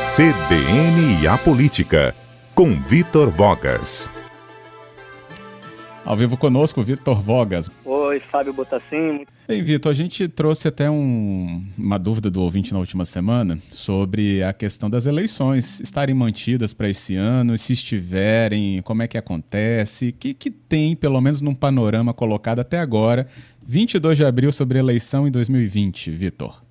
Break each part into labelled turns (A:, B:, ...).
A: CBN e a Política, com Vitor Vogas.
B: Ao vivo conosco, Vitor Vogas.
C: Oi, Fábio Botassin.
B: Bem, Vitor, a gente trouxe até um, uma dúvida do ouvinte na última semana sobre a questão das eleições estarem mantidas para esse ano, se estiverem, como é que acontece, o que, que tem, pelo menos num panorama colocado até agora, 22 de abril sobre eleição em 2020, Vitor.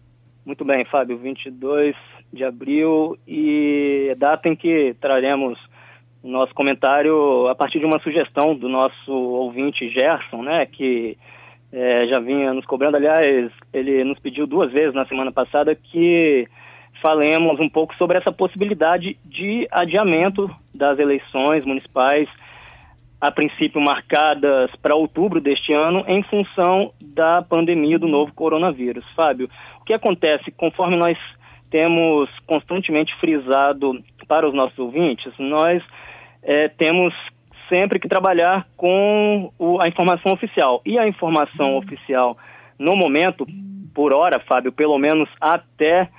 C: Muito bem, Fábio, 22 de abril e data em que traremos nosso comentário a partir de uma sugestão do nosso ouvinte Gerson, né, que é, já vinha nos cobrando. Aliás, ele nos pediu duas vezes na semana passada que falemos um pouco sobre essa possibilidade de adiamento das eleições municipais, a princípio marcadas para outubro deste ano, em função da pandemia do novo coronavírus. Fábio, o que acontece conforme nós temos constantemente frisado para os nossos ouvintes, nós é, temos sempre que trabalhar com o, a informação oficial. E a informação oficial, no momento, por hora, Fábio, pelo menos até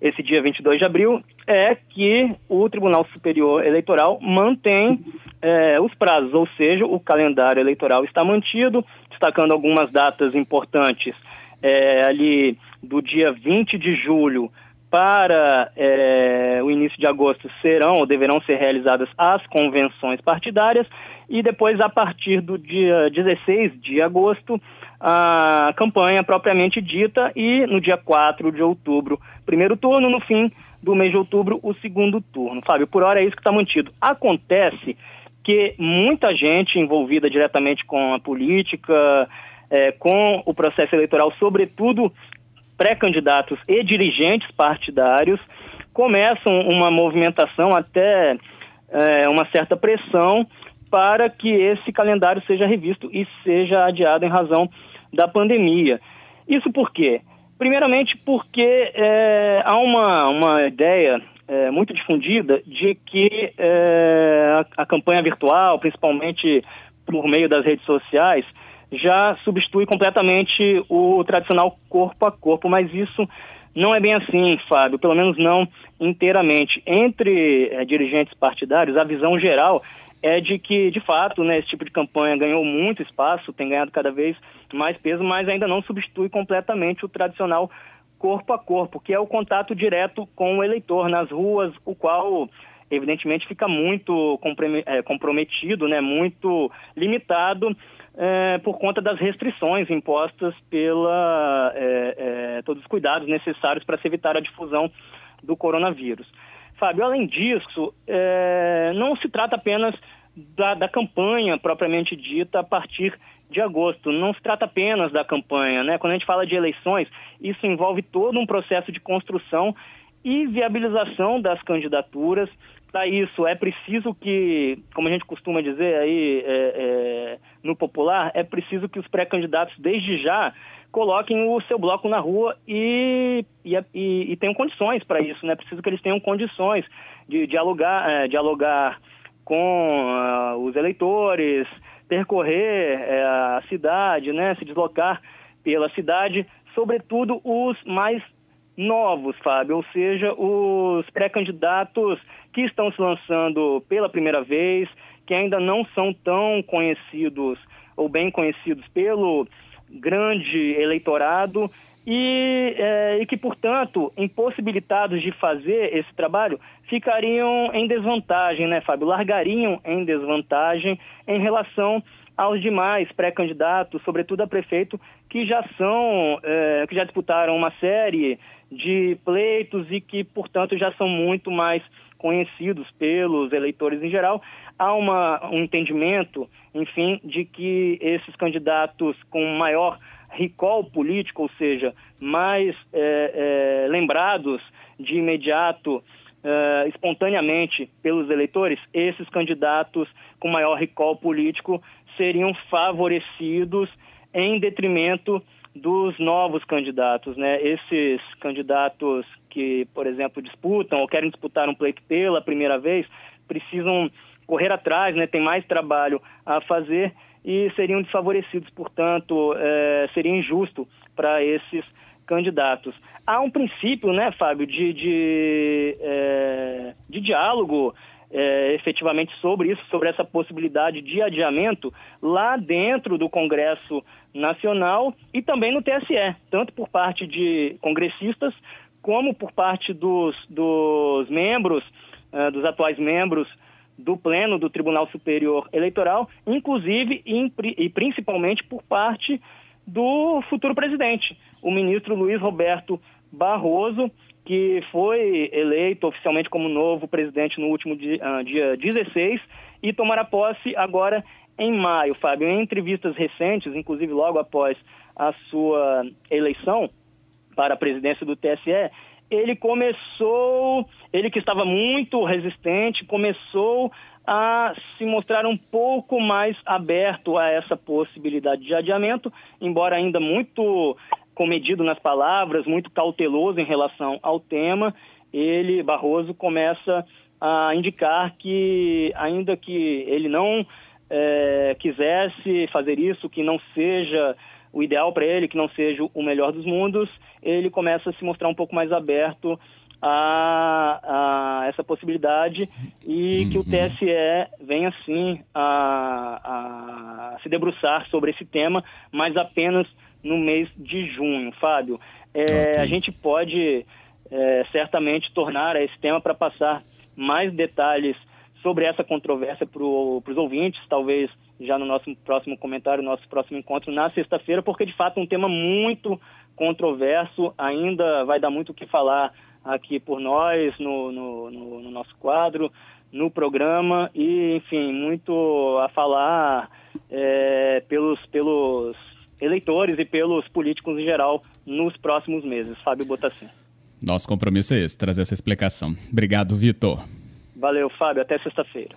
C: esse dia 22 de abril, é que o Tribunal Superior Eleitoral mantém é, os prazos, ou seja, o calendário eleitoral está mantido, destacando algumas datas importantes. É, ali do dia 20 de julho para é, o início de agosto serão ou deverão ser realizadas as convenções partidárias e depois, a partir do dia 16 de agosto, a campanha propriamente dita e no dia 4 de outubro, primeiro turno, no fim do mês de outubro, o segundo turno. Fábio, por hora é isso que está mantido. Acontece que muita gente envolvida diretamente com a política, é, com o processo eleitoral, sobretudo pré-candidatos e dirigentes partidários começam uma movimentação até é, uma certa pressão para que esse calendário seja revisto e seja adiado em razão da pandemia. Isso por quê? Primeiramente porque é, há uma, uma ideia é, muito difundida de que é, a, a campanha virtual, principalmente por meio das redes sociais, já substitui completamente o tradicional corpo a corpo, mas isso não é bem assim, Fábio, pelo menos não inteiramente. Entre é, dirigentes partidários, a visão geral é de que, de fato, né, esse tipo de campanha ganhou muito espaço, tem ganhado cada vez mais peso, mas ainda não substitui completamente o tradicional corpo a corpo, que é o contato direto com o eleitor nas ruas, o qual evidentemente fica muito é, comprometido, né, muito limitado é, por conta das restrições impostas pela é, é, todos os cuidados necessários para se evitar a difusão do coronavírus. Fábio, além disso, é, não se trata apenas da, da, campanha propriamente dita a partir de agosto. Não se trata apenas da campanha, né? Quando a gente fala de eleições, isso envolve todo um processo de construção e viabilização das candidaturas. Para isso, é preciso que, como a gente costuma dizer aí é, é, no popular, é preciso que os pré-candidatos, desde já, coloquem o seu bloco na rua e, e, e, e tenham condições para isso, né? Preciso que eles tenham condições de dialogar, é, dialogar com uh, os eleitores, percorrer é, a cidade, né? Se deslocar pela cidade, sobretudo os mais novos, Fábio, ou seja, os pré-candidatos que estão se lançando pela primeira vez, que ainda não são tão conhecidos ou bem conhecidos pelo grande eleitorado e, é, e que, portanto, impossibilitados de fazer esse trabalho, ficariam em desvantagem, né, Fábio? Largariam em desvantagem em relação aos demais pré-candidatos, sobretudo a prefeito, que já são, é, que já disputaram uma série de pleitos e que, portanto, já são muito mais conhecidos pelos eleitores em geral. Há uma, um entendimento, enfim, de que esses candidatos com maior recall político, ou seja, mais é, é, lembrados de imediato, é, espontaneamente pelos eleitores, esses candidatos com maior recall político seriam favorecidos em detrimento dos novos candidatos, né? Esses candidatos que, por exemplo, disputam ou querem disputar um pleito pela primeira vez, precisam correr atrás, né? Tem mais trabalho a fazer e seriam desfavorecidos, portanto, é, seria injusto para esses candidatos. Há um princípio, né, Fábio, de, de, é, de diálogo é, efetivamente sobre isso, sobre essa possibilidade de adiamento lá dentro do Congresso Nacional e também no TSE, tanto por parte de congressistas como por parte dos, dos membros, uh, dos atuais membros do Pleno do Tribunal Superior Eleitoral, inclusive e, e principalmente por parte do futuro presidente, o ministro Luiz Roberto Barroso, que foi eleito oficialmente como novo presidente no último dia, uh, dia 16 e tomará posse agora em maio, Fábio. Em entrevistas recentes, inclusive logo após a sua eleição para a presidência do TSE, ele começou, ele que estava muito resistente, começou a se mostrar um pouco mais aberto a essa possibilidade de adiamento, embora ainda muito comedido nas palavras, muito cauteloso em relação ao tema, ele, Barroso, começa a indicar que, ainda que ele não é, quisesse fazer isso, que não seja o ideal para ele, que não seja o melhor dos mundos, ele começa a se mostrar um pouco mais aberto a, a essa possibilidade e uhum. que o TSE venha sim a, a se debruçar sobre esse tema, mas apenas no mês de junho, Fábio. É, okay. A gente pode é, certamente tornar esse tema para passar mais detalhes sobre essa controvérsia para os ouvintes, talvez já no nosso próximo comentário, nosso próximo encontro na sexta-feira, porque de fato é um tema muito controverso, ainda vai dar muito o que falar aqui por nós, no, no, no, no nosso quadro, no programa, e enfim, muito a falar é, pelos, pelos eleitores e pelos políticos em geral nos próximos meses. Fábio Botassin.
B: Nosso compromisso é esse, trazer essa explicação. Obrigado, Vitor.
C: Valeu, Fábio. Até sexta-feira.